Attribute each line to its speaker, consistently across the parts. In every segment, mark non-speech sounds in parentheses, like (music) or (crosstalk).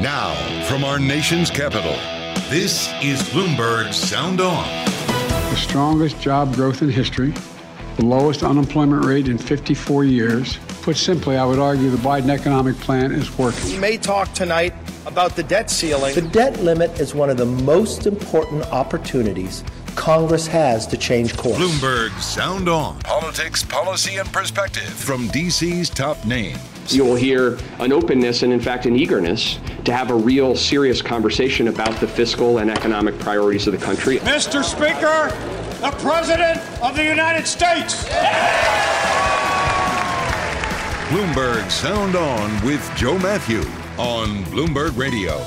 Speaker 1: Now, from our nation's capital, this is Bloomberg Sound On.
Speaker 2: The strongest job growth in history, the lowest unemployment rate in 54 years. Put simply, I would argue the Biden economic plan is working.
Speaker 3: We may talk tonight about the debt ceiling.
Speaker 4: The debt limit is one of the most important opportunities Congress has to change course.
Speaker 1: Bloomberg Sound On. Politics, policy, and perspective from DC's top names.
Speaker 5: You will hear an openness and, in fact, an eagerness to have a real serious conversation about the fiscal and economic priorities of the country.
Speaker 6: Mr. Speaker, the President of the United States.
Speaker 1: Bloomberg Sound On with Joe Matthew on Bloomberg Radio.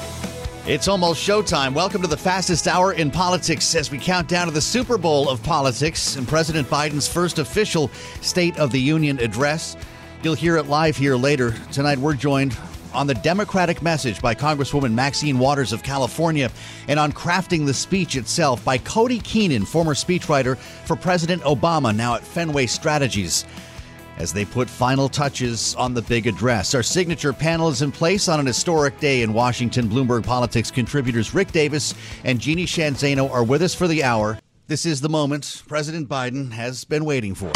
Speaker 7: It's almost showtime. Welcome to the fastest hour in politics as we count down to the Super Bowl of politics and President Biden's first official State of the Union address. You'll hear it live here later. Tonight, we're joined on the Democratic message by Congresswoman Maxine Waters of California and on crafting the speech itself by Cody Keenan, former speechwriter for President Obama, now at Fenway Strategies. As they put final touches on the big address. Our signature panel is in place on an historic day in Washington. Bloomberg Politics contributors Rick Davis and Jeannie Shanzano are with us for the hour. This is the moment President Biden has been waiting for.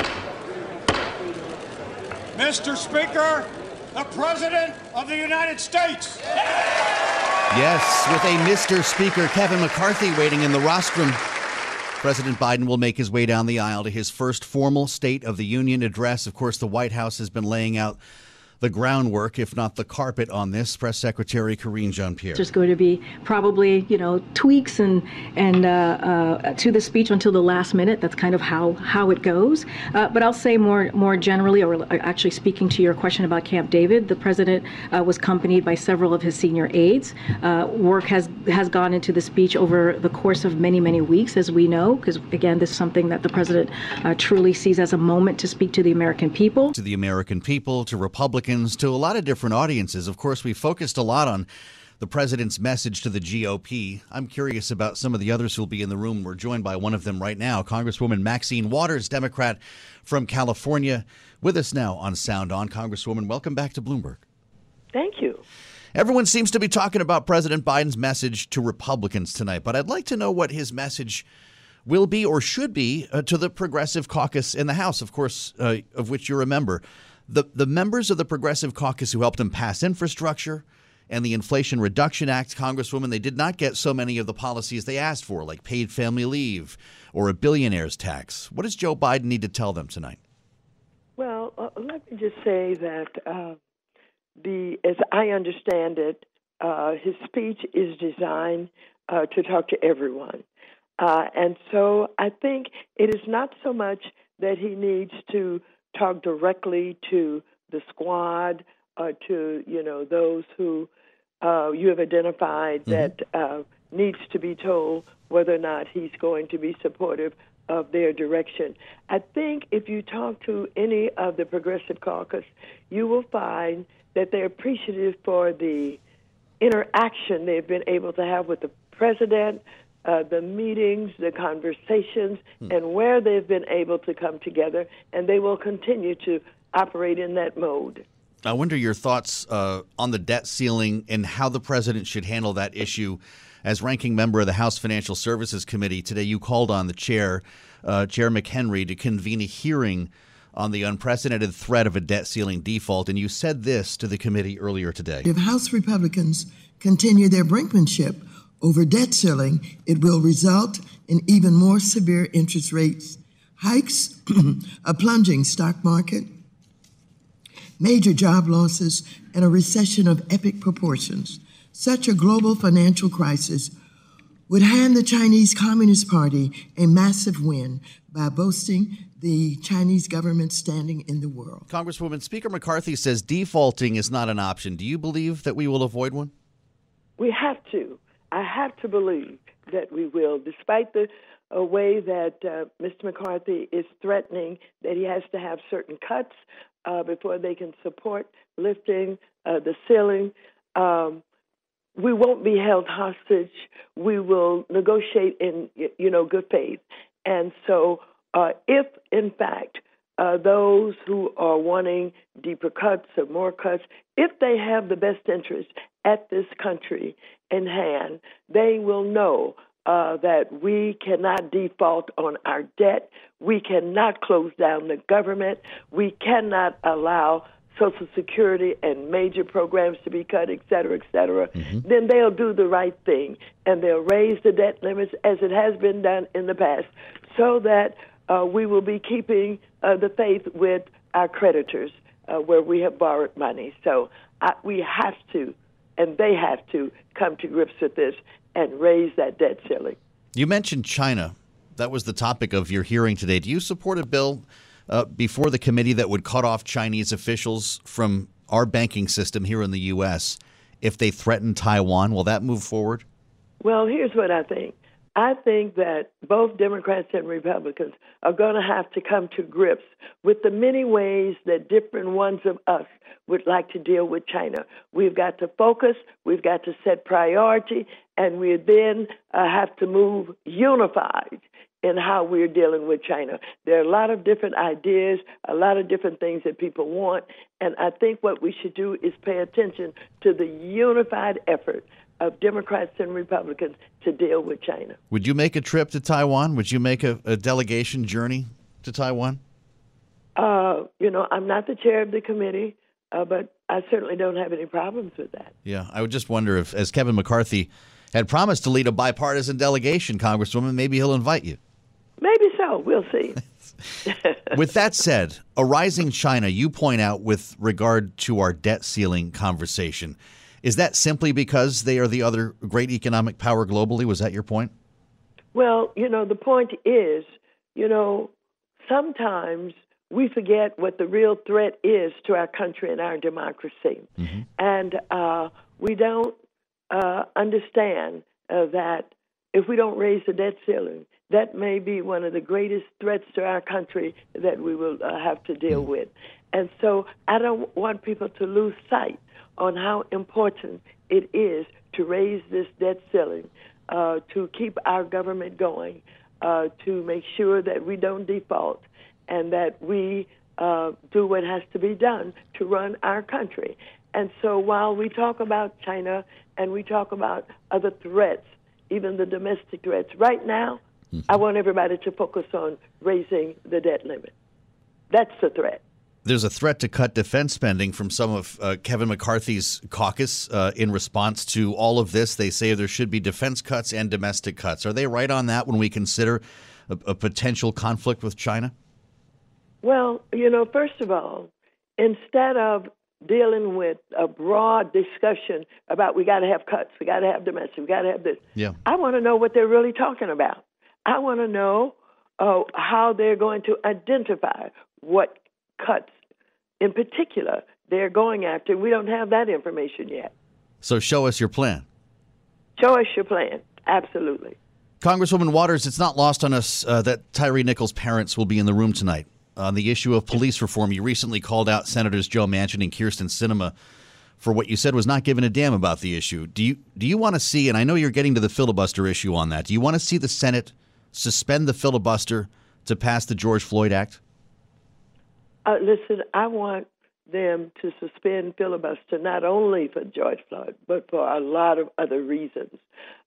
Speaker 6: Mr. Speaker, the President of the United States.
Speaker 7: Yes, with a Mr. Speaker Kevin McCarthy waiting in the rostrum. President Biden will make his way down the aisle to his first formal State of the Union address. Of course, the White House has been laying out the groundwork, if not the carpet, on this. Press Secretary Karine Jean Pierre.
Speaker 8: There's going to be probably, you know, tweaks and and uh, uh, to the speech until the last minute. That's kind of how how it goes. Uh, but I'll say more more generally, or actually speaking to your question about Camp David, the president uh, was accompanied by several of his senior aides. Uh, work has has gone into the speech over the course of many many weeks, as we know, because again, this is something that the president uh, truly sees as a moment to speak to the American people.
Speaker 7: To the American people, to Republicans to a lot of different audiences. Of course, we focused a lot on the president's message to the GOP. I'm curious about some of the others who'll be in the room. We're joined by one of them right now, Congresswoman Maxine Waters, Democrat from California, with us now on Sound On. Congresswoman, welcome back to Bloomberg.
Speaker 9: Thank you.
Speaker 7: Everyone seems to be talking about President Biden's message to Republicans tonight, but I'd like to know what his message will be or should be uh, to the Progressive Caucus in the House, of course, uh, of which you're a member the the members of the Progressive Caucus who helped him pass infrastructure and the Inflation Reduction Act, Congresswoman, they did not get so many of the policies they asked for, like paid family leave or a billionaire's tax. What does Joe Biden need to tell them tonight?
Speaker 9: Well, uh, let me just say that uh, the, as I understand it, uh, his speech is designed uh, to talk to everyone, uh, and so I think it is not so much that he needs to talk directly to the squad or to you know those who uh, you have identified mm-hmm. that uh, needs to be told whether or not he's going to be supportive of their direction. I think if you talk to any of the Progressive Caucus, you will find that they're appreciative for the interaction they've been able to have with the president, uh, the meetings, the conversations, hmm. and where they've been able to come together, and they will continue to operate in that mode.
Speaker 7: I wonder your thoughts uh, on the debt ceiling and how the president should handle that issue. As ranking member of the House Financial Services Committee, today you called on the chair, uh, Chair McHenry, to convene a hearing on the unprecedented threat of a debt ceiling default. And you said this to the committee earlier today.
Speaker 10: If House Republicans continue their brinkmanship over debt ceiling, it will result in even more severe interest rates, hikes, (clears throat) a plunging stock market, major job losses, and a recession of epic proportions. Such a global financial crisis would hand the Chinese Communist Party a massive win by boasting the Chinese government standing in the world.
Speaker 7: Congresswoman, Speaker McCarthy says defaulting is not an option. Do you believe that we will avoid one?
Speaker 9: We have to. I have to believe that we will, despite the uh, way that uh, Mr. McCarthy is threatening that he has to have certain cuts uh, before they can support lifting uh, the ceiling. Um, we won't be held hostage. We will negotiate in, you know, good faith. And so, uh, if in fact uh, those who are wanting deeper cuts or more cuts, if they have the best interest at this country in hand, they will know uh, that we cannot default on our debt. We cannot close down the government. We cannot allow Social Security and major programs to be cut, et cetera, et cetera, mm-hmm. then they'll do the right thing and they'll raise the debt limits as it has been done in the past so that uh, we will be keeping uh, the faith with our creditors uh, where we have borrowed money. So we have to, and they have to, come to grips with this and raise that debt ceiling.
Speaker 7: You mentioned China. That was the topic of your hearing today. Do you support a bill uh, before the committee that would cut off Chinese officials from our banking system here in the U.S. if they threaten Taiwan? Will that move forward?
Speaker 9: Well, here's what I think. I think that both Democrats and Republicans are going to have to come to grips with the many ways that different ones of us would like to deal with China. We've got to focus, we've got to set priority, and we then uh, have to move unified in how we're dealing with China. There are a lot of different ideas, a lot of different things that people want, and I think what we should do is pay attention to the unified effort of Democrats and Republicans to deal with China.
Speaker 7: Would you make a trip to Taiwan? Would you make a, a delegation journey to Taiwan?
Speaker 9: Uh, you know, I'm not the chair of the committee, uh, but I certainly don't have any problems with that.
Speaker 7: Yeah, I would just wonder if, as Kevin McCarthy had promised to lead a bipartisan delegation, Congresswoman, maybe he'll invite you.
Speaker 9: Maybe so. We'll see. (laughs) (laughs)
Speaker 7: with that said, a rising China, you point out with regard to our debt ceiling conversation. Is that simply because they are the other great economic power globally? Was that your point?
Speaker 9: Well, you know, the point is, you know, sometimes we forget what the real threat is to our country and our democracy. Mm-hmm. And uh, we don't uh, understand uh, that if we don't raise the debt ceiling, that may be one of the greatest threats to our country that we will uh, have to deal mm-hmm. with. And so I don't want people to lose sight on how important it is to raise this debt ceiling, uh, to keep our government going, uh, to make sure that we don't default, and that we uh, do what has to be done to run our country. And so while we talk about China and we talk about other threats, even the domestic threats, right now, mm-hmm. I want everybody to focus on raising the debt limit. That's the threat
Speaker 7: there's a threat to cut defense spending from some of uh, Kevin McCarthy's caucus uh, in response to all of this. They say there should be defense cuts and domestic cuts. Are they right on that when we consider a, a potential conflict with China?
Speaker 9: Well, you know, first of all, instead of dealing with a broad discussion about we got to have cuts, we got to have domestic, we got to have this,
Speaker 7: yeah.
Speaker 9: I want to know what they're really talking about. I want to know uh, how they're going to identify what cuts in particular they're going after. We don't have that information yet.
Speaker 7: So show us your plan.
Speaker 9: Show us your plan. Absolutely.
Speaker 7: Congresswoman Waters, it's not lost on us uh, that Tyree Nichols' parents will be in the room tonight on the issue of police reform. You recently called out Senators Joe Manchin and Kyrsten Sinema for what you said was not giving a damn about the issue. Do you do you want to see? And I know you're getting to the filibuster issue on that. Do you want to see the Senate suspend the filibuster to pass the George Floyd Act?
Speaker 9: Uh, listen, I want them to suspend filibuster not only for George Floyd, but for a lot of other reasons.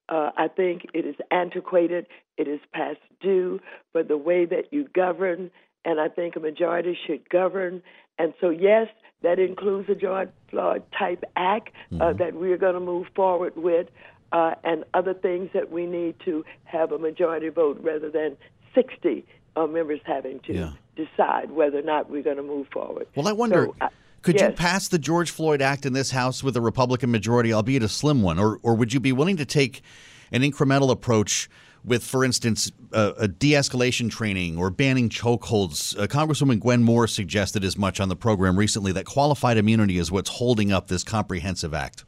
Speaker 9: Uh, I think it is antiquated, it is past due for the way that you govern, and I think a majority should govern. And so, yes, that includes a George Floyd type act uh, mm-hmm. that we're going to move forward with, uh, and other things that we need to have a majority vote rather than 60 uh, members having to yeah. Decide whether or not we're going to move forward.
Speaker 7: Well, I wonder. So, uh, could yes. you pass the George Floyd Act in this House with a Republican majority, albeit a slim one, or or would you be willing to take an incremental approach with, for instance, uh, a de-escalation training or banning chokeholds. Uh, Congresswoman Gwen Moore suggested as much on the program recently that qualified immunity is what's holding up this comprehensive act.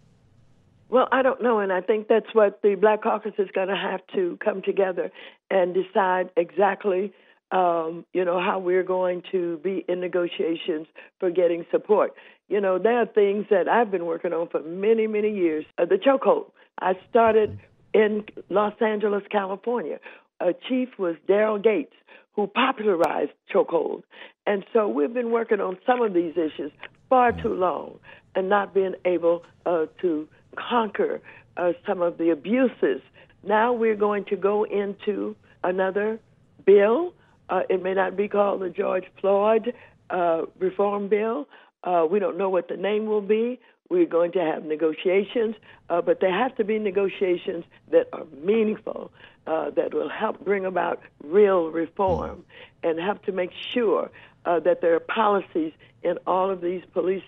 Speaker 9: Well, I don't know, and I think that's what the Black Caucus is going to have to come together and decide exactly, um, you know, how we're going to be in negotiations for getting support. You know, there are things that I've been working on for many, many years. Uh, the chokehold. I started in Los Angeles, California. A chief was Daryl Gates, who popularized chokehold. And so we've been working on some of these issues far too long and not being able uh, to conquer uh, some of the abuses. Now we're going to go into another bill. Uh, it may not be called the George Floyd uh, Reform Bill. Uh, we don't know what the name will be. We're going to have negotiations, uh, but there have to be negotiations that are meaningful, uh, that will help bring about real reform, and have to make sure that there are policies in all of these police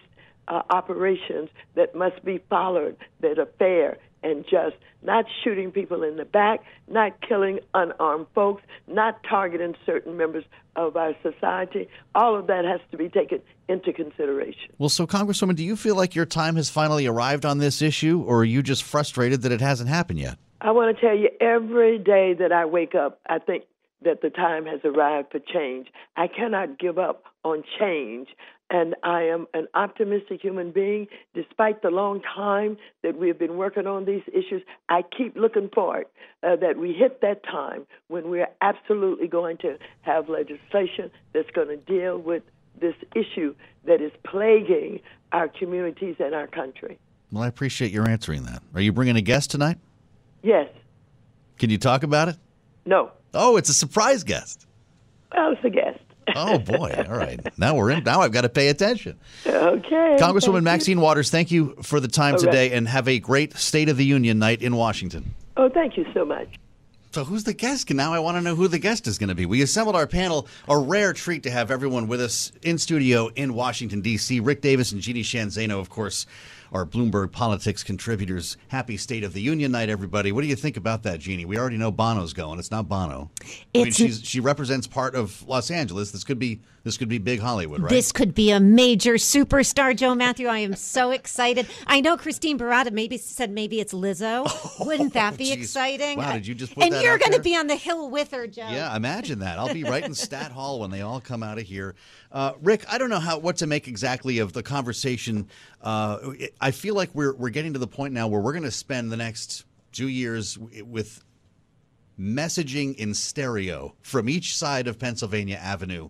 Speaker 9: uh, operations that must be followed that are fair and just, not shooting people in the back, not killing unarmed folks, not targeting certain members of our society. All of that has to be taken into consideration.
Speaker 7: Well, so, Congresswoman, do you feel like your time has finally arrived on this issue, or are you just frustrated that it hasn't happened yet?
Speaker 9: I want to tell you, every day that I wake up, I think that the time has arrived for change. I cannot give up on change and I am an optimistic human being. Despite the long time that we have been working on these issues, I keep looking forward uh, that we hit that time when we're absolutely going to have legislation that's going to deal with this issue that is plaguing our communities and our country.
Speaker 7: Well, I appreciate your answering that. Are you bringing a guest tonight?
Speaker 9: Yes.
Speaker 7: Can you talk about it?
Speaker 9: No.
Speaker 7: Oh, it's a surprise guest.
Speaker 9: Well, it's a guest
Speaker 7: oh (laughs) boy! All right, now we're in. Now I've got to pay attention.
Speaker 9: Okay.
Speaker 7: Congresswoman Maxine. Waters, thank you for the time today, and have a great State of the Union night in Washington.
Speaker 9: Oh, thank you so much.
Speaker 7: So who's the guest? And Now I want to know who the guest is going to be. We assembled our panel. A rare treat to have everyone with us in studio in Washington D.C. Rick Davis and Jeannie Shanzano, of course, our Bloomberg Politics contributors. Happy State of the Union night, everybody. What do you think about that, Jeannie? We already know Bono's going. It's not Bono. It's, I mean, she represents part of Los Angeles. This could be this could be big Hollywood, right?
Speaker 11: This could be a major superstar, Joe Matthew. I am so excited. I know Christine Barada maybe said maybe it's Lizzo. (laughs) Oh, Wouldn't that be geez. exciting?
Speaker 7: Wow, did you just
Speaker 11: And you're going to be on the hill with her, Joe.
Speaker 7: Yeah, imagine that. I'll be right in (laughs) Stat Hall when they all come out of here. Uh, Rick, I don't know how what to make exactly of the conversation. Uh, I feel like we're we're getting to the point now where we're going to spend the next two years with messaging in stereo from each side of Pennsylvania Avenue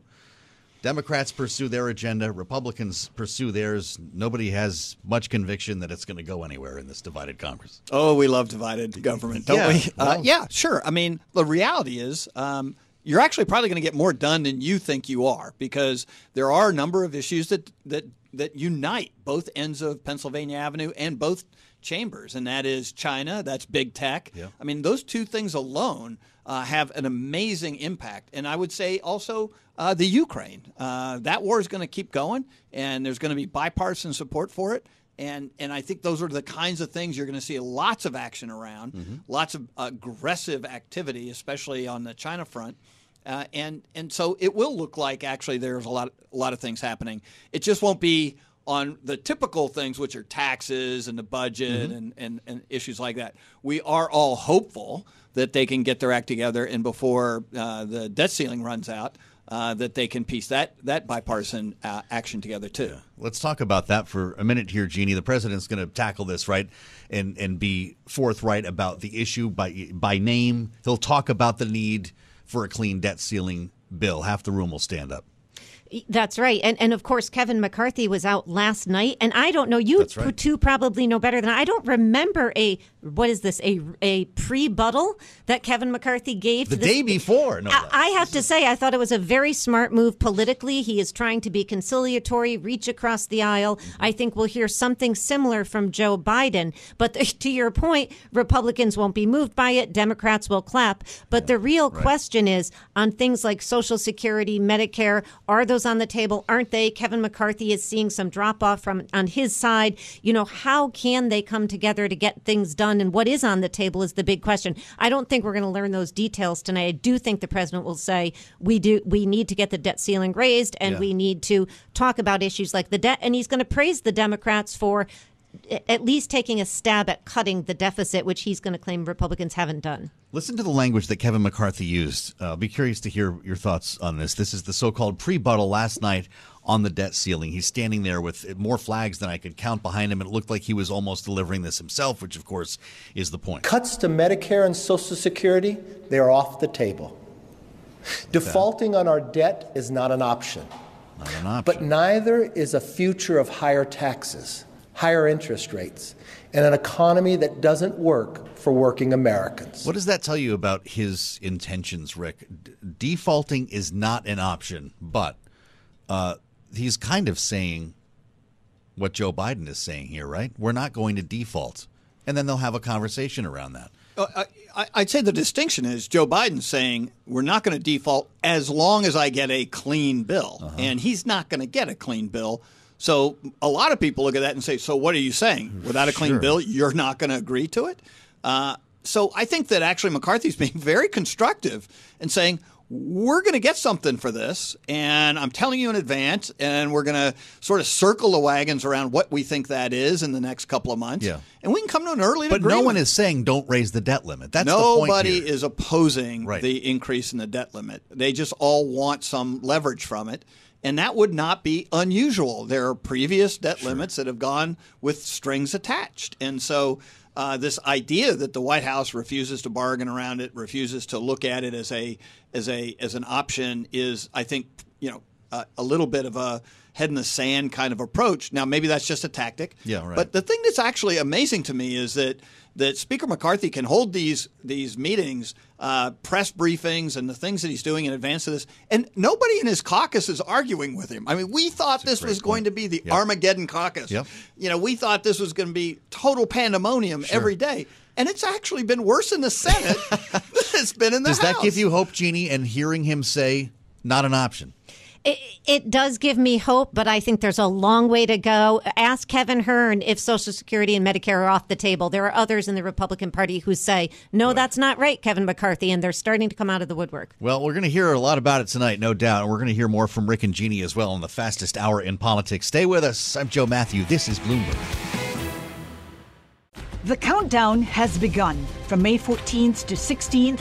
Speaker 7: Democrats pursue their agenda, Republicans pursue theirs. Nobody has much conviction that it's going to go anywhere in this divided Congress.
Speaker 12: Oh, we love divided government, don't
Speaker 7: yeah,
Speaker 12: we?
Speaker 7: Well,
Speaker 12: uh, yeah, sure. I mean, the reality is. Um, you're actually probably going to get more done than you think you are because there are a number of issues that that that unite both ends of Pennsylvania Avenue and both chambers, and that is China, that's big tech.
Speaker 7: Yeah.
Speaker 12: I mean, those two things alone uh, have an amazing impact. And I would say also uh, the Ukraine. Uh, that war is going to keep going, and there's going to be bipartisan support for it. And, and I think those are the kinds of things you're going to see lots of action around, mm-hmm. lots of aggressive activity, especially on the China front. Uh, and and so it will look like actually there's a lot a lot of things happening. It just won't be on the typical things, which are taxes and the budget mm-hmm. and, and, and issues like that. We are all hopeful that they can get their act together and before uh, the debt ceiling runs out. Uh, that they can piece that that bipartisan uh, action together too. Yeah.
Speaker 7: Let's talk about that for a minute here, Jeannie. The president's going to tackle this right and and be forthright about the issue by by name. He'll talk about the need for a clean debt ceiling bill. Half the room will stand up.
Speaker 11: That's right. And and of course Kevin McCarthy was out last night and I don't know you right. two probably know better than I. I don't remember a what is this a a pre-buttal that Kevin McCarthy gave
Speaker 7: the
Speaker 11: this,
Speaker 7: day before. No,
Speaker 11: I, I, have to say I thought it was a very smart move politically. He is trying to be conciliatory, reach across the aisle. Mm-hmm. I think we'll hear something similar from Joe Biden. But the, (laughs) to your point, Republicans won't be moved by it. Democrats will clap. But yeah, the real right. question is on things like Social Security, Medicare, are those those on the table, aren't they? Kevin McCarthy is seeing some drop off from on his side. You know, how can they come together to get things done? And what is on the table is the big question. I don't think we're going to learn those details tonight. I do think the president will say we do we need to get the debt ceiling raised and
Speaker 7: Yeah.
Speaker 11: we need to talk about issues like the debt. And he's going to praise the Democrats for at least taking a stab at cutting the deficit, which he's going to claim Republicans haven't done.
Speaker 7: Listen to the language that Kevin McCarthy used. Uh, I'll be curious to hear your thoughts on this. This is the so-called pre-buttal last night on the debt ceiling. He's standing there with more flags than I could count behind him, and it looked like he was almost delivering this himself, which of course is the point.
Speaker 4: Cuts to Medicare and Social Security, they are off the table. Defaulting on our debt is not an option.
Speaker 7: Not an option.
Speaker 4: But neither is a future of higher taxes, higher interest rates, and an economy that doesn't work for working Americans.
Speaker 7: What does that tell you about his intentions, Rick? D- defaulting is not an option, but uh, he's kind of saying what Joe Biden is saying here, right? We're not going to default. And then they'll have a conversation around that.
Speaker 12: Uh, I, I- I'd say the distinction is Joe Biden saying we're not going to default as long as I get a clean bill, and he's not going to get a clean bill. So a lot of people look at that and say, "So what are you saying? Without a clean
Speaker 7: Sure.
Speaker 12: bill, you're not going to agree to it?" Uh, so I think that actually McCarthy's (laughs) being very constructive and saying we're going to get something for this, and I'm telling you in advance, and we're going to sort of circle the wagons around what we think that is in the next couple of months,
Speaker 7: Yeah.
Speaker 12: and we can come to an early
Speaker 7: But
Speaker 12: agreement.
Speaker 7: no one is saying don't raise the debt limit. That's the
Speaker 12: Nobody is opposing
Speaker 7: Right.
Speaker 12: the increase in the debt limit. They just all want some leverage from it. And that would not be unusual. There are previous debt limits that have gone with strings attached. And so uh, this idea that the White House refuses to bargain around it, refuses to look at it as a as a as an option is, I think, you know, uh, a little bit of a head in the sand kind of approach. Now, maybe that's just a tactic.
Speaker 7: Yeah, right.
Speaker 12: But the thing that's actually amazing to me is that that Speaker McCarthy can hold these these meetings, uh, press briefings, and the things that he's doing in advance of this, and nobody in his caucus is arguing with him. I mean, we thought this was going to be the Armageddon caucus.
Speaker 7: Yep.
Speaker 12: You know, we thought this was going to be total pandemonium every day, and it's actually been worse in the Senate (laughs) than it's been in the
Speaker 7: Does
Speaker 12: House.
Speaker 7: that give you hope, Jeannie, and hearing him say not an option?
Speaker 11: It, it does give me hope, but I think there's a long way to go. Ask Kevin Hern if Social Security and Medicare are off the table. There are others in the Republican Party who say, no, that's not right, Kevin McCarthy, and they're starting to come out of the woodwork.
Speaker 7: Well, we're going to hear a lot about it tonight, no doubt. And we're going to hear more from Rick and Jeannie as well in the fastest hour in politics. Stay with us. I'm Joe Matthew. This is Bloomberg.
Speaker 13: The countdown has begun. From May 14th to 16th,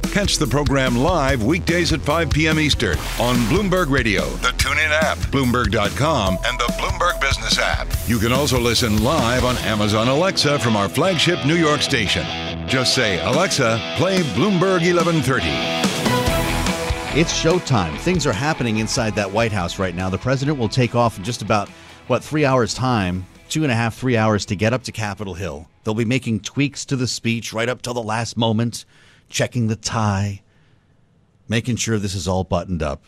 Speaker 1: Catch the program live weekdays at 5 p.m. Eastern on Bloomberg Radio, the TuneIn app, Bloomberg.com, and the Bloomberg Business app. You can also listen live on Amazon Alexa from our flagship New York station. Just say, Alexa, play Bloomberg 1130.
Speaker 7: It's showtime. Things are happening inside that White House right now. The president will take off in just about, what, three hours' time, two and a half, three hours to get up to Capitol Hill. They'll be making tweaks to the speech right up till the last moment, checking the tie, making sure this is all buttoned up.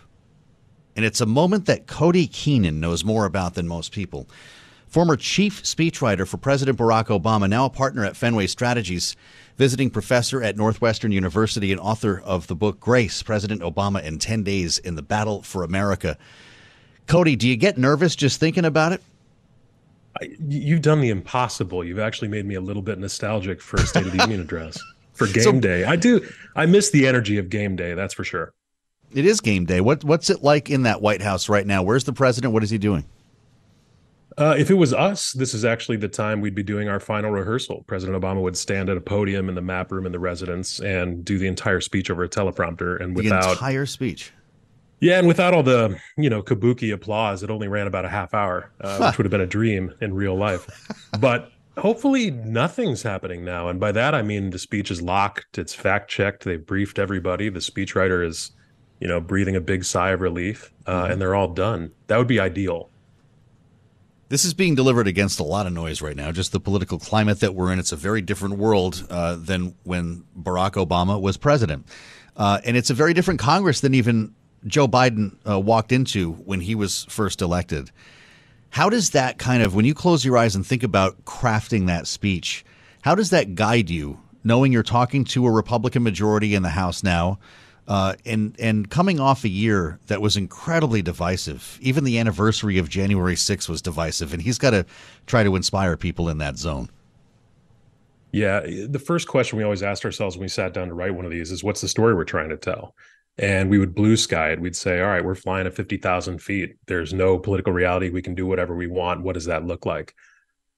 Speaker 7: And it's a moment that Cody Keenan knows more about than most people. Former chief speechwriter for President Barack Obama, now a partner at Fenway Strategies, visiting professor at Northwestern University and author of the book Grace President Obama in 10 Days in the Battle for America. Cody, do you get nervous just thinking about it?
Speaker 14: I, you've done the impossible. You've actually made me a little bit nostalgic for a State of the Union address for game
Speaker 7: So-
Speaker 14: day. I do. I miss the energy of game day. That's for sure.
Speaker 7: It is game day. What, what's it like in that White House right now? Where's the president? What is he doing?
Speaker 14: Uh, if it was us, this is actually the time we'd be doing our final rehearsal. President Obama would stand at a podium in the map room in the residence and do the entire speech over a teleprompter, and
Speaker 7: The
Speaker 14: without
Speaker 7: entire speech.
Speaker 14: yeah, and without all the you know kabuki applause, it only ran about a half hour, uh,
Speaker 7: Huh.
Speaker 14: which would have been a dream in real life. but hopefully, nothing's happening now, and by that I mean the speech is locked, it's fact checked, they've briefed everybody. The speechwriter is, you know, breathing a big sigh of relief, uh, and they're all done. That would be ideal.
Speaker 7: This is being delivered against a lot of noise right now. Just the political climate that we're in. It's a very different world uh, than when Barack Obama was president. Uh, and it's a very different Congress than even Joe Biden uh, walked into when he was first elected. How does that kind of, when you close your eyes and think about crafting that speech, how does that guide you, knowing you're talking to a Republican majority in the House now? Uh, and and coming off a year that was incredibly divisive, even the anniversary of January 6th was divisive, and he's got to try to inspire people in that zone.
Speaker 14: Yeah, the first question we always asked ourselves when we sat down to write one of these is, "What's the story we're trying to tell?" And we would blue sky it. We'd say, "All right, we're flying at fifty thousand feet. There's no political reality. We can do whatever we want. What does that look like?"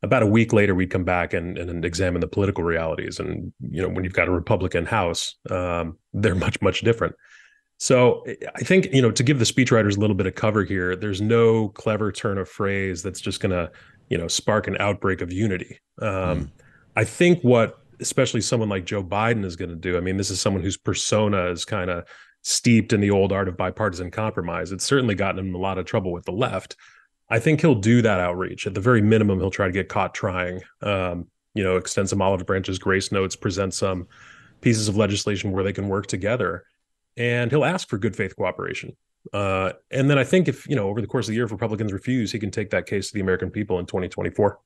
Speaker 14: about a week later we'd come back and, and examine the political realities and you know when you've got a republican house um, they're (laughs) much much different so i think you know to give the speechwriters a little bit of cover here there's no clever turn of phrase that's just going to you know spark an outbreak of unity um, mm. i think what especially someone like joe biden is going to do i mean this is someone whose persona is kind of steeped in the old art of bipartisan compromise it's certainly gotten him a lot of trouble with the left I think he'll do that outreach. At the very minimum, he'll try to get caught trying. Um, you know, extend some olive branches, grace notes, present some pieces of legislation where they can work together, and he'll ask for good faith cooperation. Uh, and then I think if you know over the course of the year, if Republicans refuse, he can take that case to the American people in 2024.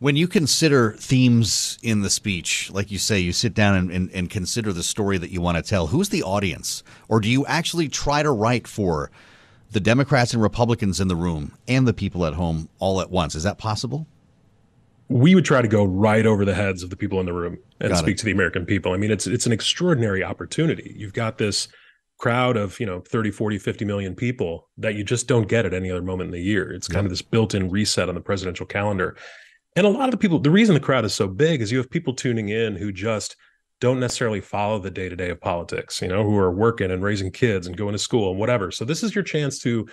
Speaker 7: When you consider themes in the speech, like you say, you sit down and, and, and consider the story that you want to tell. Who's the audience, or do you actually try to write for? the Democrats and Republicans in the room and the people at home all at once. Is that possible?
Speaker 14: We would try to go right over the heads of the people in the room and
Speaker 7: Got
Speaker 14: speak
Speaker 7: it.
Speaker 14: to the American people. I mean, it's it's an extraordinary opportunity. You've got this crowd of, you know, 30, 40, 50 million people that you just don't get at any other moment in the year. It's kind of this built-in reset on the presidential calendar. And a lot of the people, the reason the crowd is so big is you have people tuning in who just don't necessarily follow the day to day of politics, you know, who are working and raising kids and going to school and whatever. So this is your chance to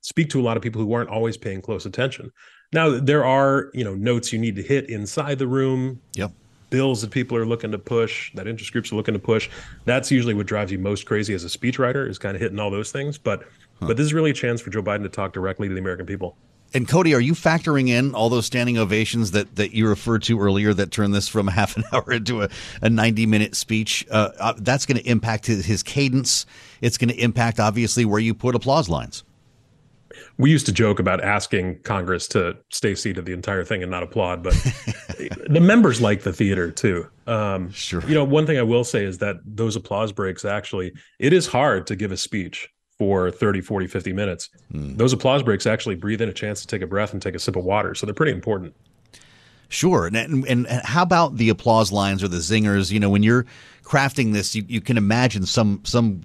Speaker 14: speak to a lot of people who aren't always paying close attention. Now there are, you know, notes you need to hit inside the room.
Speaker 7: Yep.
Speaker 14: Bills that people are looking to push, that interest groups are looking to push. That's usually what drives you most crazy as a speechwriter is kind of hitting all those things. But huh. but this is really a chance for Joe Biden to talk directly to the American people.
Speaker 7: And Cody, are you factoring in all those standing ovations that, that you referred to earlier that turned this from half an (laughs) hour into a, a 90 minute speech? Uh, uh, that's going to impact his, his cadence. It's going to impact, obviously, where you put applause lines.
Speaker 14: We used to joke about asking Congress to stay seated the entire thing and not applaud, but (laughs) the members like the theater too. Um,
Speaker 7: sure.
Speaker 14: You know, one thing I will say is that those applause breaks actually, it is hard to give a speech for 30, 40, 50 minutes. Mm. Those applause breaks actually breathe in a chance to take a breath and take a sip of water. So they're pretty important.
Speaker 7: Sure. And, and, and how about the applause lines or the zingers? You know, when you're crafting this, you, you can imagine some some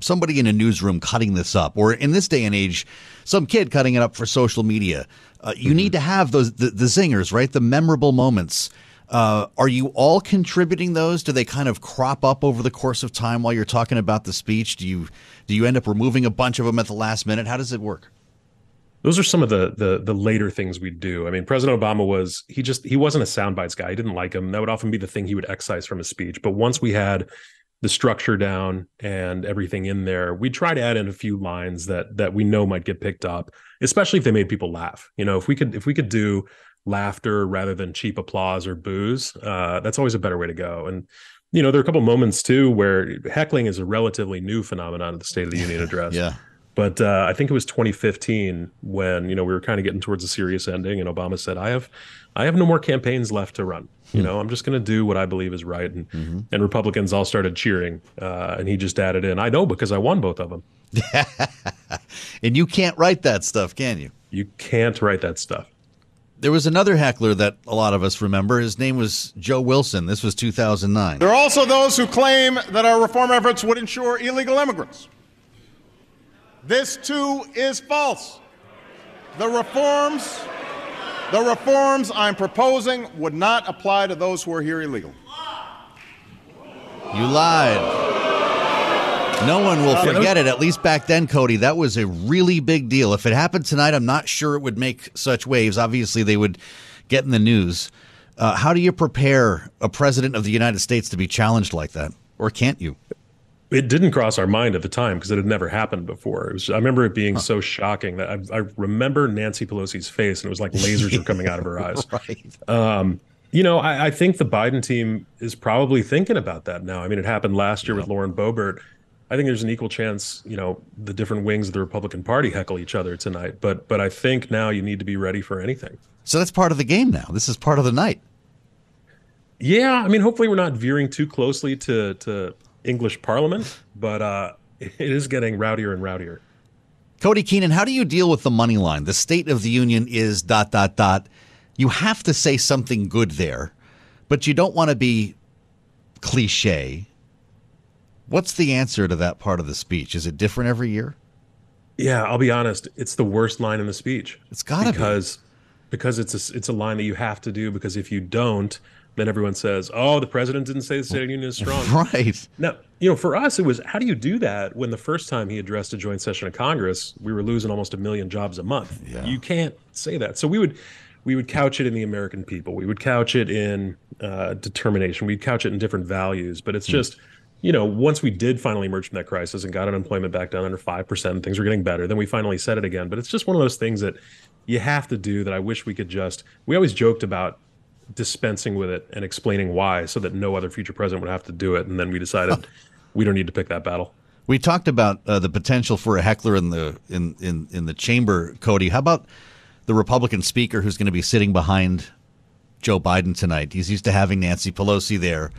Speaker 7: somebody in a newsroom cutting this up, or in this day and age, some kid cutting it up for social media. Uh, you mm-hmm. need to have those the, the zingers, right? The memorable moments. Uh, are you all contributing those? Do they kind of crop up over the course of time while you're talking about the speech? Do you do you end up removing a bunch of them at the last minute? How does it work?
Speaker 14: Those are some of the the the later things we do. I mean, President Obama was he just he wasn't a sound bites guy. He didn't like him. That would often be the thing he would excise from his speech. But once we had the structure down and everything in there, we try to add in a few lines that that we know might get picked up, especially if they made people laugh. You know, if we could if we could do laughter rather than cheap applause or booze, uh, that's always a better way to go. And you know, there are a couple moments too where heckling is a relatively new phenomenon of the State of the Union (laughs) address.
Speaker 7: yeah.
Speaker 14: But uh, I think it was 2015 when you know we were kind of getting towards a serious ending, and Obama said, "I have, I have no more campaigns left to run. You hmm. know, I'm just going to do what I believe is right." And mm-hmm. and Republicans all started cheering, uh, and he just added in, "I know because I won both of them." (laughs)
Speaker 7: and you can't write that stuff, can you?
Speaker 14: You can't write that stuff.
Speaker 7: There was another heckler that a lot of us remember. His name was Joe Wilson. This was 2009.
Speaker 6: There are also those who claim that our reform efforts would ensure illegal immigrants. This too is false. The reforms the reforms I'm proposing would not apply to those who are here illegally.
Speaker 7: You lied. No one will forget it. At least back then, Cody, that was a really big deal. If it happened tonight, I'm not sure it would make such waves. Obviously, they would get in the news. Uh, how do you prepare a president of the United States to be challenged like that, or can't you?
Speaker 14: it didn't cross our mind at the time because it had never happened before. It was, I remember it being huh. so shocking that I, I, remember Nancy Pelosi's face and it was like lasers were coming out of her (laughs) eyes.
Speaker 7: right.
Speaker 14: Um, you know, I, I, think the Biden team is probably thinking about that now. I mean, it happened last year with Lauren Boebert. I think there's an equal chance, you know, the different wings of the Republican Party heckle each other tonight. But but I think now you need to be ready for anything.
Speaker 7: So that's part of the game now. This is part of the night.
Speaker 14: Yeah, I mean, hopefully we're not veering too closely to to English Parliament, but uh, it is getting rowdier and rowdier.
Speaker 7: Cody Keenan, how do you deal with the money line? The State of the Union is dot dot dot. You have to say something good there, but you don't want to be cliche. What's the answer to that part of the speech? Is it different every year?
Speaker 14: Yeah, I'll be honest. It's the worst line in the speech.
Speaker 7: It's got to
Speaker 14: because
Speaker 7: be.
Speaker 14: because it's a, it's a line that you have to do because if you don't, then everyone says, "Oh, the president didn't say the State of the Union is strong." (laughs)
Speaker 7: right.
Speaker 14: Now, you know, for us, it was how do you do that when the first time he addressed a joint session of Congress, we were losing almost a million jobs a month.
Speaker 7: Yeah.
Speaker 14: You can't say that. So we would we would couch it in the American people. We would couch it in uh, determination. We'd couch it in different values. But it's mm. just, you know, once we did finally emerge from that crisis and got unemployment back down under five percent, and things were getting better. Then we finally said it again. But it's just one of those things that you have to do. That I wish we could just. We always joked about dispensing with it and explaining why so that no other future president would have to do it. And then we decided we don't need to pick that battle.
Speaker 7: We talked about uh, the potential for a heckler in the in, in, in the chamber, Cody. How about the Republican speaker who's going to be sitting behind Joe Biden tonight? He's used to having Nancy Pelosi there.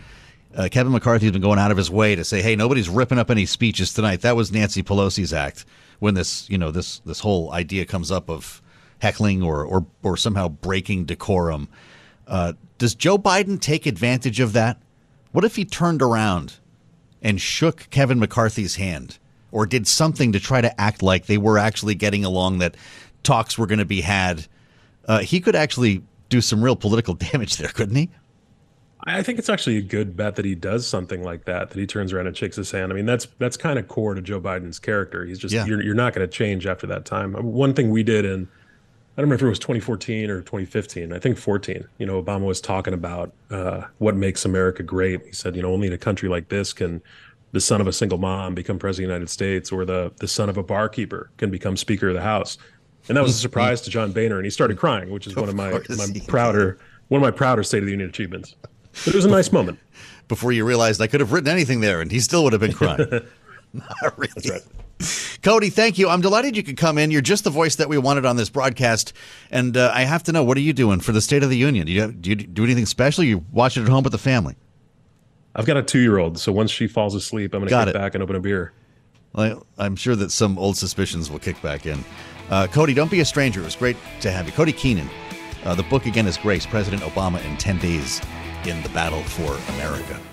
Speaker 7: Uh, Kevin McCarthy's been going out of his way to say, "Hey, nobody's ripping up any speeches tonight." That was Nancy Pelosi's act when this, you know, this this whole idea comes up of heckling or or, or somehow breaking decorum. Uh, does Joe Biden take advantage of that? What if he turned around and shook Kevin McCarthy's hand or did something to try to act like they were actually getting along, that talks were going to be had? Uh, he could actually do some real political (laughs) damage there, couldn't he?
Speaker 14: I think it's actually a good bet that he does something like that. That he turns around and shakes his hand. I mean, that's that's kind of core to Joe Biden's character. He's just yeah. you're, you're not going to change after that time. One thing we did in I don't remember if it was 2014 or 2015. I think 14. You know, Obama was talking about uh, what makes America great. He said, you know, only in a country like this can the son of a single mom become president of the United States, or the the son of a barkeeper can become Speaker of the House. And that was a surprise to John Boehner, and he started crying, which is of one of my my prouder one of my prouder State of the Union achievements. But it was a nice moment.
Speaker 7: Before you realized I could have written anything there, and he still would have been crying. (laughs) Not really.
Speaker 14: Right.
Speaker 7: Cody, thank you. I'm delighted you could come in. You're just the voice that we wanted on this broadcast. And uh, I have to know, what are you doing for the State of the Union? Do you, do you do anything special? You watch it at home with the family?
Speaker 14: I've got a two year old. So once she falls asleep, I'm going to kick back and open a beer.
Speaker 7: Well, I'm sure that some old suspicions will kick back in. Uh, Cody, don't be a stranger. It was great to have you. Cody Keenan. Uh, the book again is Grace President Obama in 10 Days in the Battle for America.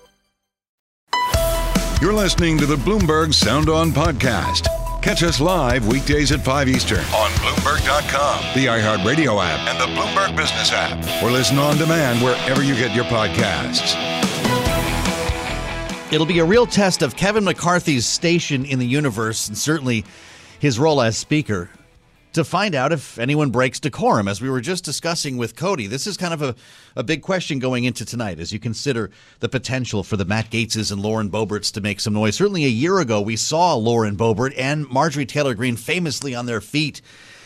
Speaker 1: You're listening to the Bloomberg Sound On Podcast. Catch us live weekdays at 5 Eastern on Bloomberg.com, the iHeartRadio app, and the Bloomberg Business app, or listen on demand wherever you get your podcasts.
Speaker 7: It'll be a real test of Kevin McCarthy's station in the universe and certainly his role as Speaker to find out if anyone breaks decorum. As we were just discussing with Cody, this is kind of a, a big question going into tonight as you consider the potential for the Matt Gaetzes and Lauren Boeberts to make some noise. Certainly a year ago, we saw Lauren Boebert and Marjorie Taylor Greene famously on their feet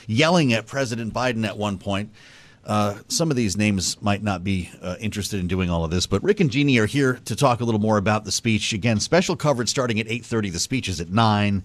Speaker 7: yelling at President Biden at one point. Uh, some of these names might not be uh, interested in doing all of this, but Rick and Jeannie are here to talk a little more about the speech. Again, special coverage starting at 8.30. The speech is at 9.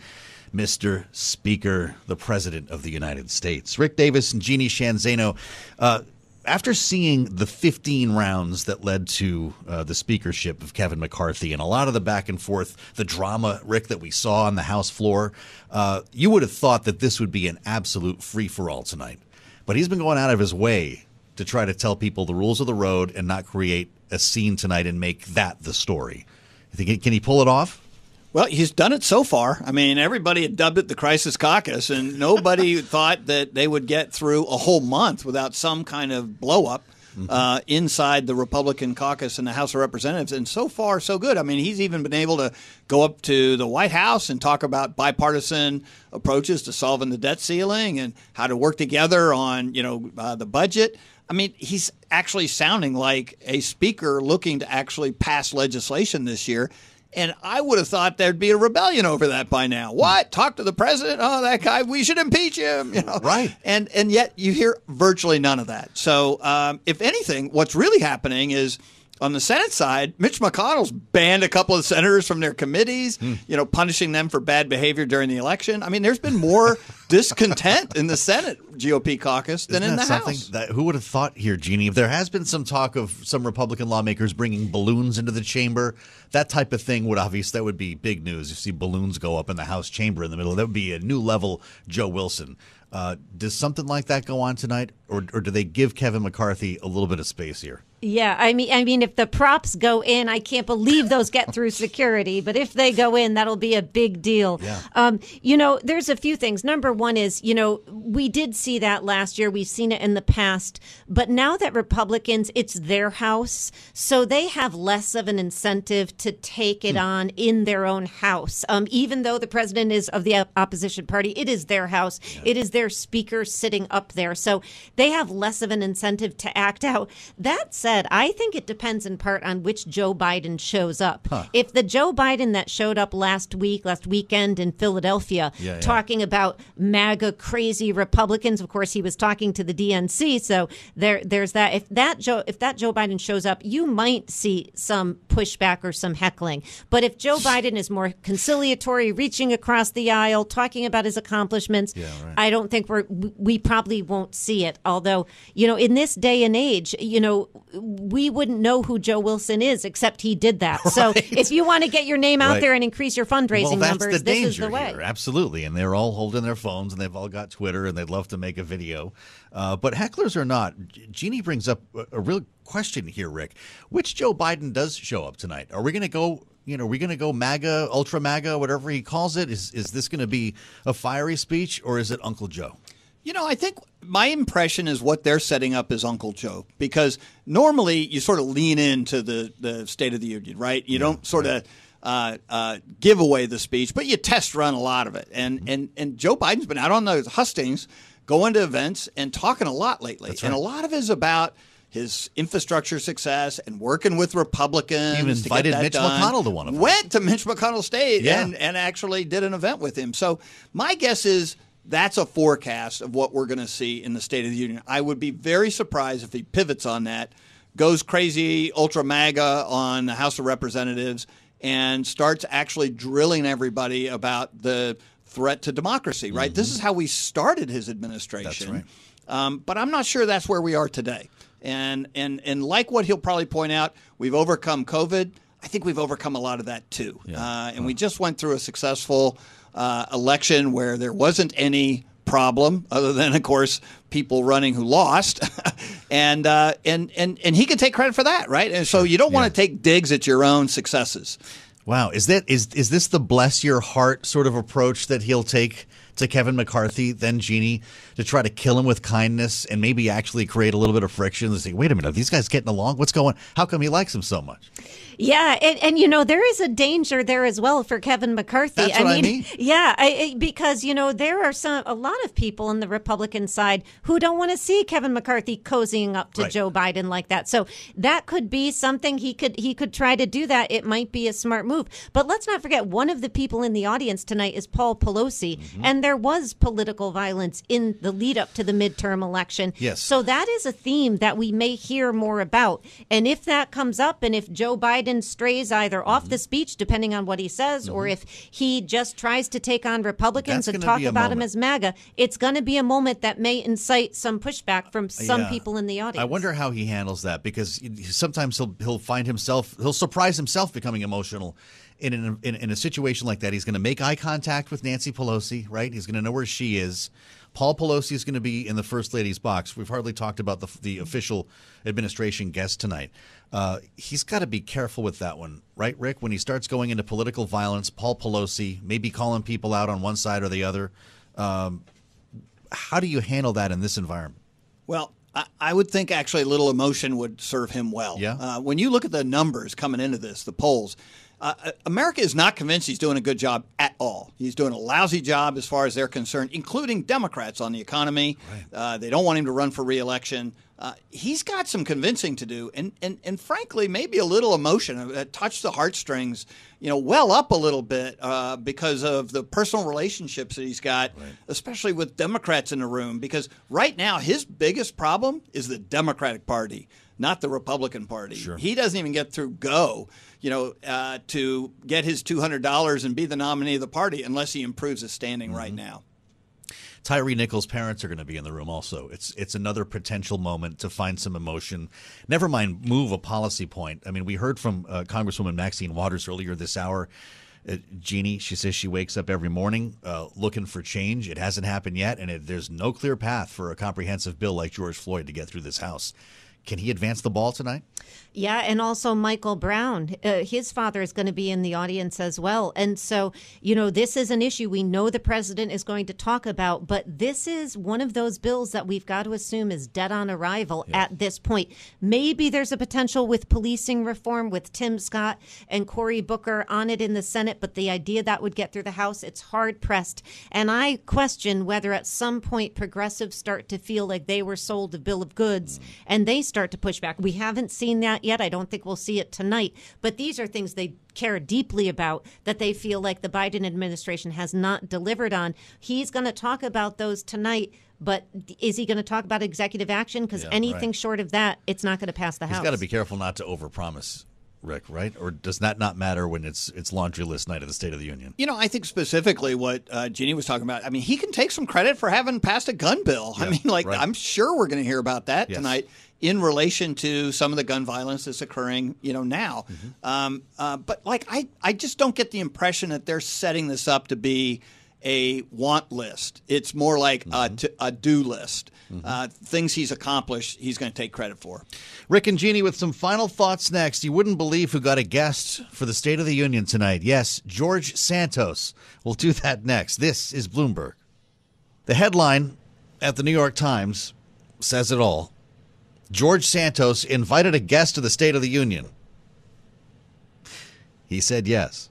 Speaker 7: Mr. Speaker, the President of the United States. Rick Davis and Jeannie Shanzano. Uh, after seeing the 15 rounds that led to uh, the speakership of Kevin McCarthy and a lot of the back and forth, the drama, Rick, that we saw on the House floor, uh, you would have thought that this would be an absolute free for all tonight. But he's been going out of his way to try to tell people the rules of the road and not create a scene tonight and make that the story. Think, can he pull it off?
Speaker 12: Well, he's done it so far. I mean, everybody had dubbed it the crisis caucus, and nobody (laughs) thought that they would get through a whole month without some kind of blow up. Uh, inside the Republican caucus in the House of Representatives. And so far, so good. I mean, he's even been able to go up to the White House and talk about bipartisan approaches to solving the debt ceiling and how to work together on, you know, uh, the budget. I mean, he's actually sounding like a speaker looking to actually pass legislation this year. And I would have thought there'd be a rebellion over that by now. What? Talk to the president? Oh, that guy. We should impeach him. You know,
Speaker 7: right?
Speaker 12: And and yet you hear virtually none of that. So, um, if anything, what's really happening is on the Senate side, Mitch McConnell's banned a couple of senators from their committees. You know, punishing them for bad behavior during the election. I mean, there's been more (laughs) discontent in the Senate GOP caucus than
Speaker 7: Isn't
Speaker 12: in the
Speaker 7: something
Speaker 12: House.
Speaker 7: That, who would have thought here, Jeannie? If there has been some talk of some Republican lawmakers bringing balloons into the chamber, that type of thing would obviously that would be big news. You see balloons go up in the House chamber in the middle, that would be a new level. Joe Wilson. Uh, does something like that go on tonight, or, or do they give Kevin McCarthy a little bit of space here?
Speaker 11: Yeah, I mean, I mean, if the props go in, I can't believe those get through (laughs) security. But if they go in, that'll be a big deal.
Speaker 7: Yeah.
Speaker 11: Um, you know, there's a few things. Number one is, you know, we did see that last year. We've seen it in the past. But now that Republicans, it's their house, so they have less of an incentive to take it on in their own house. Um, even though the president is of the opposition party, it is their house. It is their speaker sitting up there, so they have less of an incentive to act out. That said, I think it depends in part on which Joe Biden shows up. If the Joe Biden that showed up last week, last weekend in Philadelphia,
Speaker 15: Yeah, yeah.
Speaker 11: talking about MAGA crazy Republicans, of course he was talking to the DNC, so there there's that. If that Joe if that Joe Biden shows up, you might see some pushback or some heckling. But if Joe Biden is more conciliatory, reaching across the aisle, talking about his accomplishments, I don't think we're we probably won't see it. Although you know, in this day and age, you know, we wouldn't know who Joe Wilson is except he did that. So (laughs) if you want to get your name out
Speaker 7: Right.
Speaker 11: there and increase your fundraising
Speaker 7: well,
Speaker 11: numbers, this is the way.
Speaker 7: here. Absolutely, and they're all holding their phones, and they've all got Twitter, and they'd love to make a video. Uh, but hecklers are not, Jeannie brings up a, a real question here, Rick. Which Joe Biden does show up tonight? Are we going to go? You know, are we going to go MAGA, ultra MAGA, whatever he calls it? Is is this going to be a fiery speech, or is it Uncle Joe?
Speaker 12: You know, I think my impression is what they're setting up is Uncle Joe because normally you sort of lean into the, the State of the Union, right? You don't sort of uh, uh, give away the speech, but you test run a lot of it. And, and, and Joe Biden's been out on those hustings, going to events and talking a lot lately. And a lot of it is about his infrastructure success and working with Republicans.
Speaker 7: Even invited Mitch
Speaker 12: done.
Speaker 7: McConnell to one of them.
Speaker 12: Went to Mitch McConnell State
Speaker 7: Yeah.
Speaker 12: and, and actually did an event with him. So my guess is that's a forecast of what we're going to see in the State of the Union. I would be very surprised if he pivots on that, goes crazy, ultra MAGA on the House of Representatives, and starts actually drilling everybody about the threat to democracy, right? This is how we started his administration.
Speaker 7: right.
Speaker 12: Um, but I'm not sure that's where we are today. And, and, and like what he'll probably point out, we've overcome COVID. I think we've overcome a lot of that too. Uh, and we just went through a successful uh, election where there wasn't any problem other than, of course, people running who lost. (laughs) and, uh, and, and, and he can take credit for that, right? And so you don't want to take digs at your own successes.
Speaker 7: Wow, is that is is this the bless your heart sort of approach that he'll take to Kevin McCarthy, then Jeannie, to try to kill him with kindness and maybe actually create a little bit of friction and say, wait a minute, are these guys getting along? What's going? How come he likes him so much?
Speaker 11: Yeah, and, and you know there is a danger there as well for Kevin McCarthy.
Speaker 7: That's what I mean. (laughs)
Speaker 11: Yeah, I, I- because you know there are some a lot of people on the Republican side who don't want to see Kevin McCarthy cozying up to
Speaker 15: Right.
Speaker 11: Joe Biden like that. So that could be something he could he could try to do that. It might be a smart move. But let's not forget one of the people in the audience tonight is Paul Pelosi,
Speaker 7: Mm-hmm.
Speaker 11: and there was political violence in the lead up to the midterm election.
Speaker 15: Yes.
Speaker 11: So that is a theme that we may hear more about. And if that comes up, and if Joe Biden strays either off
Speaker 7: Mm-hmm.
Speaker 11: the speech, depending on what he says, or if he just tries to take on Republicans
Speaker 7: That's
Speaker 11: and talk about him as MAGA, it's going to be a moment that may incite some pushback from some
Speaker 7: Yeah.
Speaker 11: people in the audience.
Speaker 7: I wonder how he handles that because sometimes he'll he'll find himself he'll surprise himself becoming emotional in an, in, in a situation like that. He's going to make eye contact with Nancy Pelosi, right? He's He's going to know where she is. Paul Pelosi is going to be in the First Lady's box. We've hardly talked about the, the official administration guest tonight. Uh, he's got to be careful with that one, right, Rick? When he starts going into political violence, Paul Pelosi, maybe calling people out on one side or the other. Um, how do you handle that in this environment?
Speaker 12: Well, I, I would think actually a little emotion would serve him well.
Speaker 7: Yeah.
Speaker 12: Uh, when you look at the numbers coming into this, the polls, uh, America is not convinced he's doing a good job at all. He's doing a lousy job as far as they're concerned, including Democrats on the economy. Right. Uh, they don't want him to run for reelection. Uh, he's got some convincing to do, and, and and frankly, maybe a little emotion that touched the heartstrings, you know, well up a little bit uh, because of the personal relationships that he's got, right. especially with Democrats in the room. Because right now, his biggest problem is the Democratic Party, not the Republican Party.
Speaker 7: Sure.
Speaker 12: He doesn't even get through go, you know, uh, to get his two hundred dollars and be the nominee of the party unless he improves his standing mm-hmm. right now.
Speaker 7: Tyree Nichols' parents are going to be in the room also. It's it's another potential moment to find some emotion. Never mind move a policy point. I mean, we heard from uh, Congresswoman Maxine Waters earlier this hour. Uh, Jeannie, she says she wakes up every morning uh, looking for change. It hasn't happened yet, and it, there's no clear path for a comprehensive bill like George Floyd to get through this House. Can he advance the ball tonight?
Speaker 11: Yeah, and also Michael Brown. Uh, his father is going to be in the audience as well. And so, you know, this is an issue we know the president is going to talk about, but this is one of those bills that we've got to assume is dead on arrival yeah. at this point. Maybe there's a potential with policing reform with Tim Scott and Cory Booker on it in the Senate, but the idea that would get through the House, it's hard pressed. And I question whether at some point progressives start to feel like they were sold a bill of goods mm. and they start to push back. We haven't seen that yet. I don't think we'll see it tonight. But these are things they care deeply about that they feel like the Biden administration has not delivered on. He's going to talk about those tonight. But is he going to talk about executive action? Because
Speaker 7: yeah,
Speaker 11: anything
Speaker 7: right.
Speaker 11: short of that, it's not going to pass the
Speaker 7: He's
Speaker 11: House.
Speaker 7: He's got to be careful not to overpromise. Rick, right? Or does that not matter when it's it's laundry list night of the State of the Union?
Speaker 12: You know, I think specifically what uh, Jeannie was talking about. I mean, he can take some credit for having passed a gun bill. Yeah, I mean, like right. I'm sure we're going to hear about that yes. tonight in relation to some of the gun violence that's occurring, you know, now. Mm-hmm. Um, uh, but like, I, I just don't get the impression that they're setting this up to be a want list. It's more like mm-hmm. a, a do list. Mm-hmm. Uh, things he's accomplished, he's going to take credit for.
Speaker 7: Rick and Jeannie with some final thoughts next. You wouldn't believe who got a guest for the State of the Union tonight. Yes, George Santos. We'll do that next. This is Bloomberg. The headline at the New York Times says it all. George Santos invited a guest to the State of the Union. He said yes.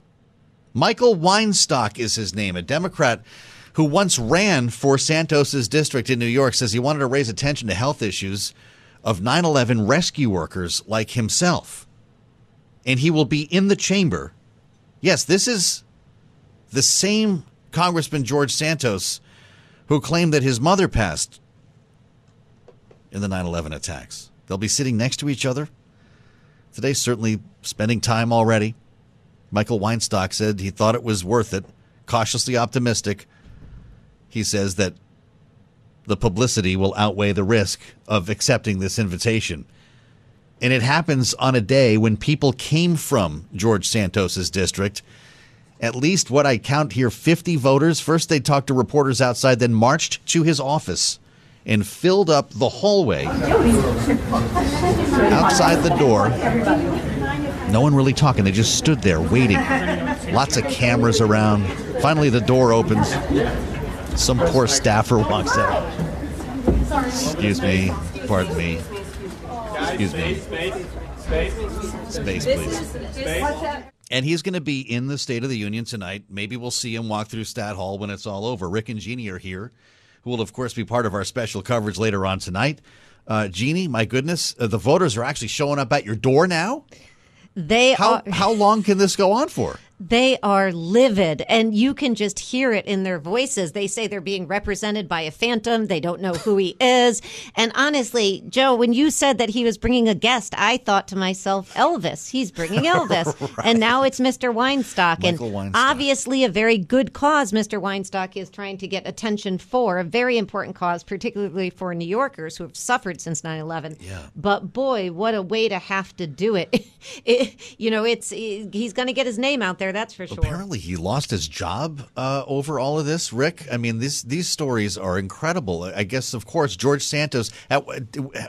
Speaker 7: Michael Weinstock is his name, a Democrat who once ran for Santos's district in New York, says he wanted to raise attention to health issues of 9 11 rescue workers like himself. And he will be in the chamber. Yes, this is the same Congressman George Santos who claimed that his mother passed in the 9 11 attacks. They'll be sitting next to each other. Today, certainly spending time already. Michael Weinstock said he thought it was worth it, cautiously optimistic. He says that the publicity will outweigh the risk of accepting this invitation. And it happens on a day when people came from George Santos's district. At least what I count here 50 voters. First, they talked to reporters outside, then marched to his office and filled up the hallway outside the door. No one really talking. They just stood there waiting. Lots of cameras around. Finally, the door opens. Some poor staffer walks out. Excuse me. Pardon me. Excuse me. Space, please. And he's going to be in the State of the Union tonight. Maybe we'll see him walk through Stat Hall when it's all over. Rick and Jeannie are here who will, of course, be part of our special coverage later on tonight. Uh, Jeannie, my goodness, uh, the voters are actually showing up at your door now.
Speaker 11: They
Speaker 7: how,
Speaker 11: are.
Speaker 7: How long can this go on for?
Speaker 11: They are livid, and you can just hear it in their voices. They say they're being represented by a phantom. They don't know who he (laughs) is. And honestly, Joe, when you said that he was bringing a guest, I thought to myself, Elvis. He's bringing (laughs) Elvis. right. And now it's Mr. Weinstock.
Speaker 7: Michael
Speaker 11: and
Speaker 7: Weinstock.
Speaker 11: obviously, a very good cause Mr. Weinstock is trying to get attention for, a very important cause, particularly for New Yorkers who have suffered since 9 11.
Speaker 7: Yeah.
Speaker 11: But boy, what a way to have to do it. (laughs) it you know, it's he's going to get his name out there there, that's for sure.
Speaker 7: Apparently, he lost his job uh, over all of this. Rick, I mean, these these stories are incredible. I guess, of course, George Santos. At,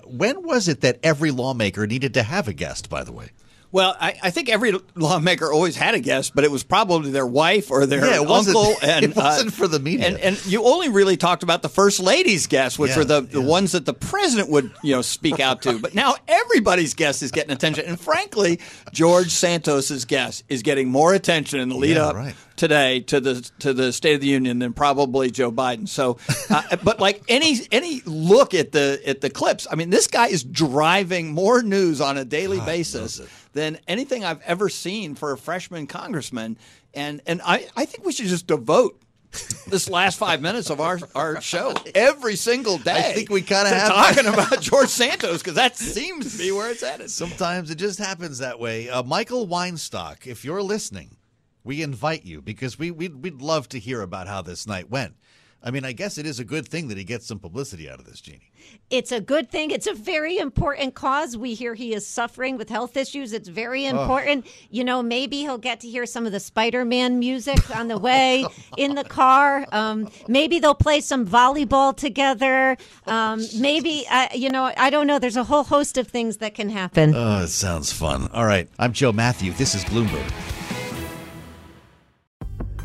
Speaker 7: when was it that every lawmaker needed to have a guest? By the way.
Speaker 12: Well, I, I, think every lawmaker always had a guest, but it was probably their wife or their
Speaker 7: yeah,
Speaker 12: uncle.
Speaker 7: And it wasn't (laughs) uh, for the media.
Speaker 12: And, and, you only really talked about the first lady's guests, which yeah, were the, the ones that the president would you know speak out to. But now everybody's guest is getting attention, and frankly, George Santos's guest is getting more attention in the lead
Speaker 7: yeah,
Speaker 12: up
Speaker 7: right.
Speaker 12: today to the to the State of the Union than probably Joe Biden. So, uh, (laughs) but like any any look at the at the clips, I mean, this guy is driving more news on a daily God, basis than anything I've ever seen for a freshman congressman. And and I, I think we should just devote this last five minutes of our, our show every single day.
Speaker 7: I think we kind of have
Speaker 12: talking about George Santos because that seems to be where it's headed.
Speaker 7: Sometimes it just happens that way. Uh, Michael Weinstock, if you're listening, we invite you because we we'd, we'd love to hear about how this night went. I mean, I guess it is a good thing that he gets some publicity out of this, Jeannie.
Speaker 11: It's a good thing. It's a very important cause. We hear he is suffering with health issues. It's very important. Oh. You know, maybe he'll get to hear some of the Spider Man music on the way in the car. Um, maybe they'll play some volleyball together. Um, maybe, uh, you know, I don't know. There's a whole host of things that can happen.
Speaker 7: Oh, it sounds fun. All right. I'm Joe Matthew. This is Bloomberg.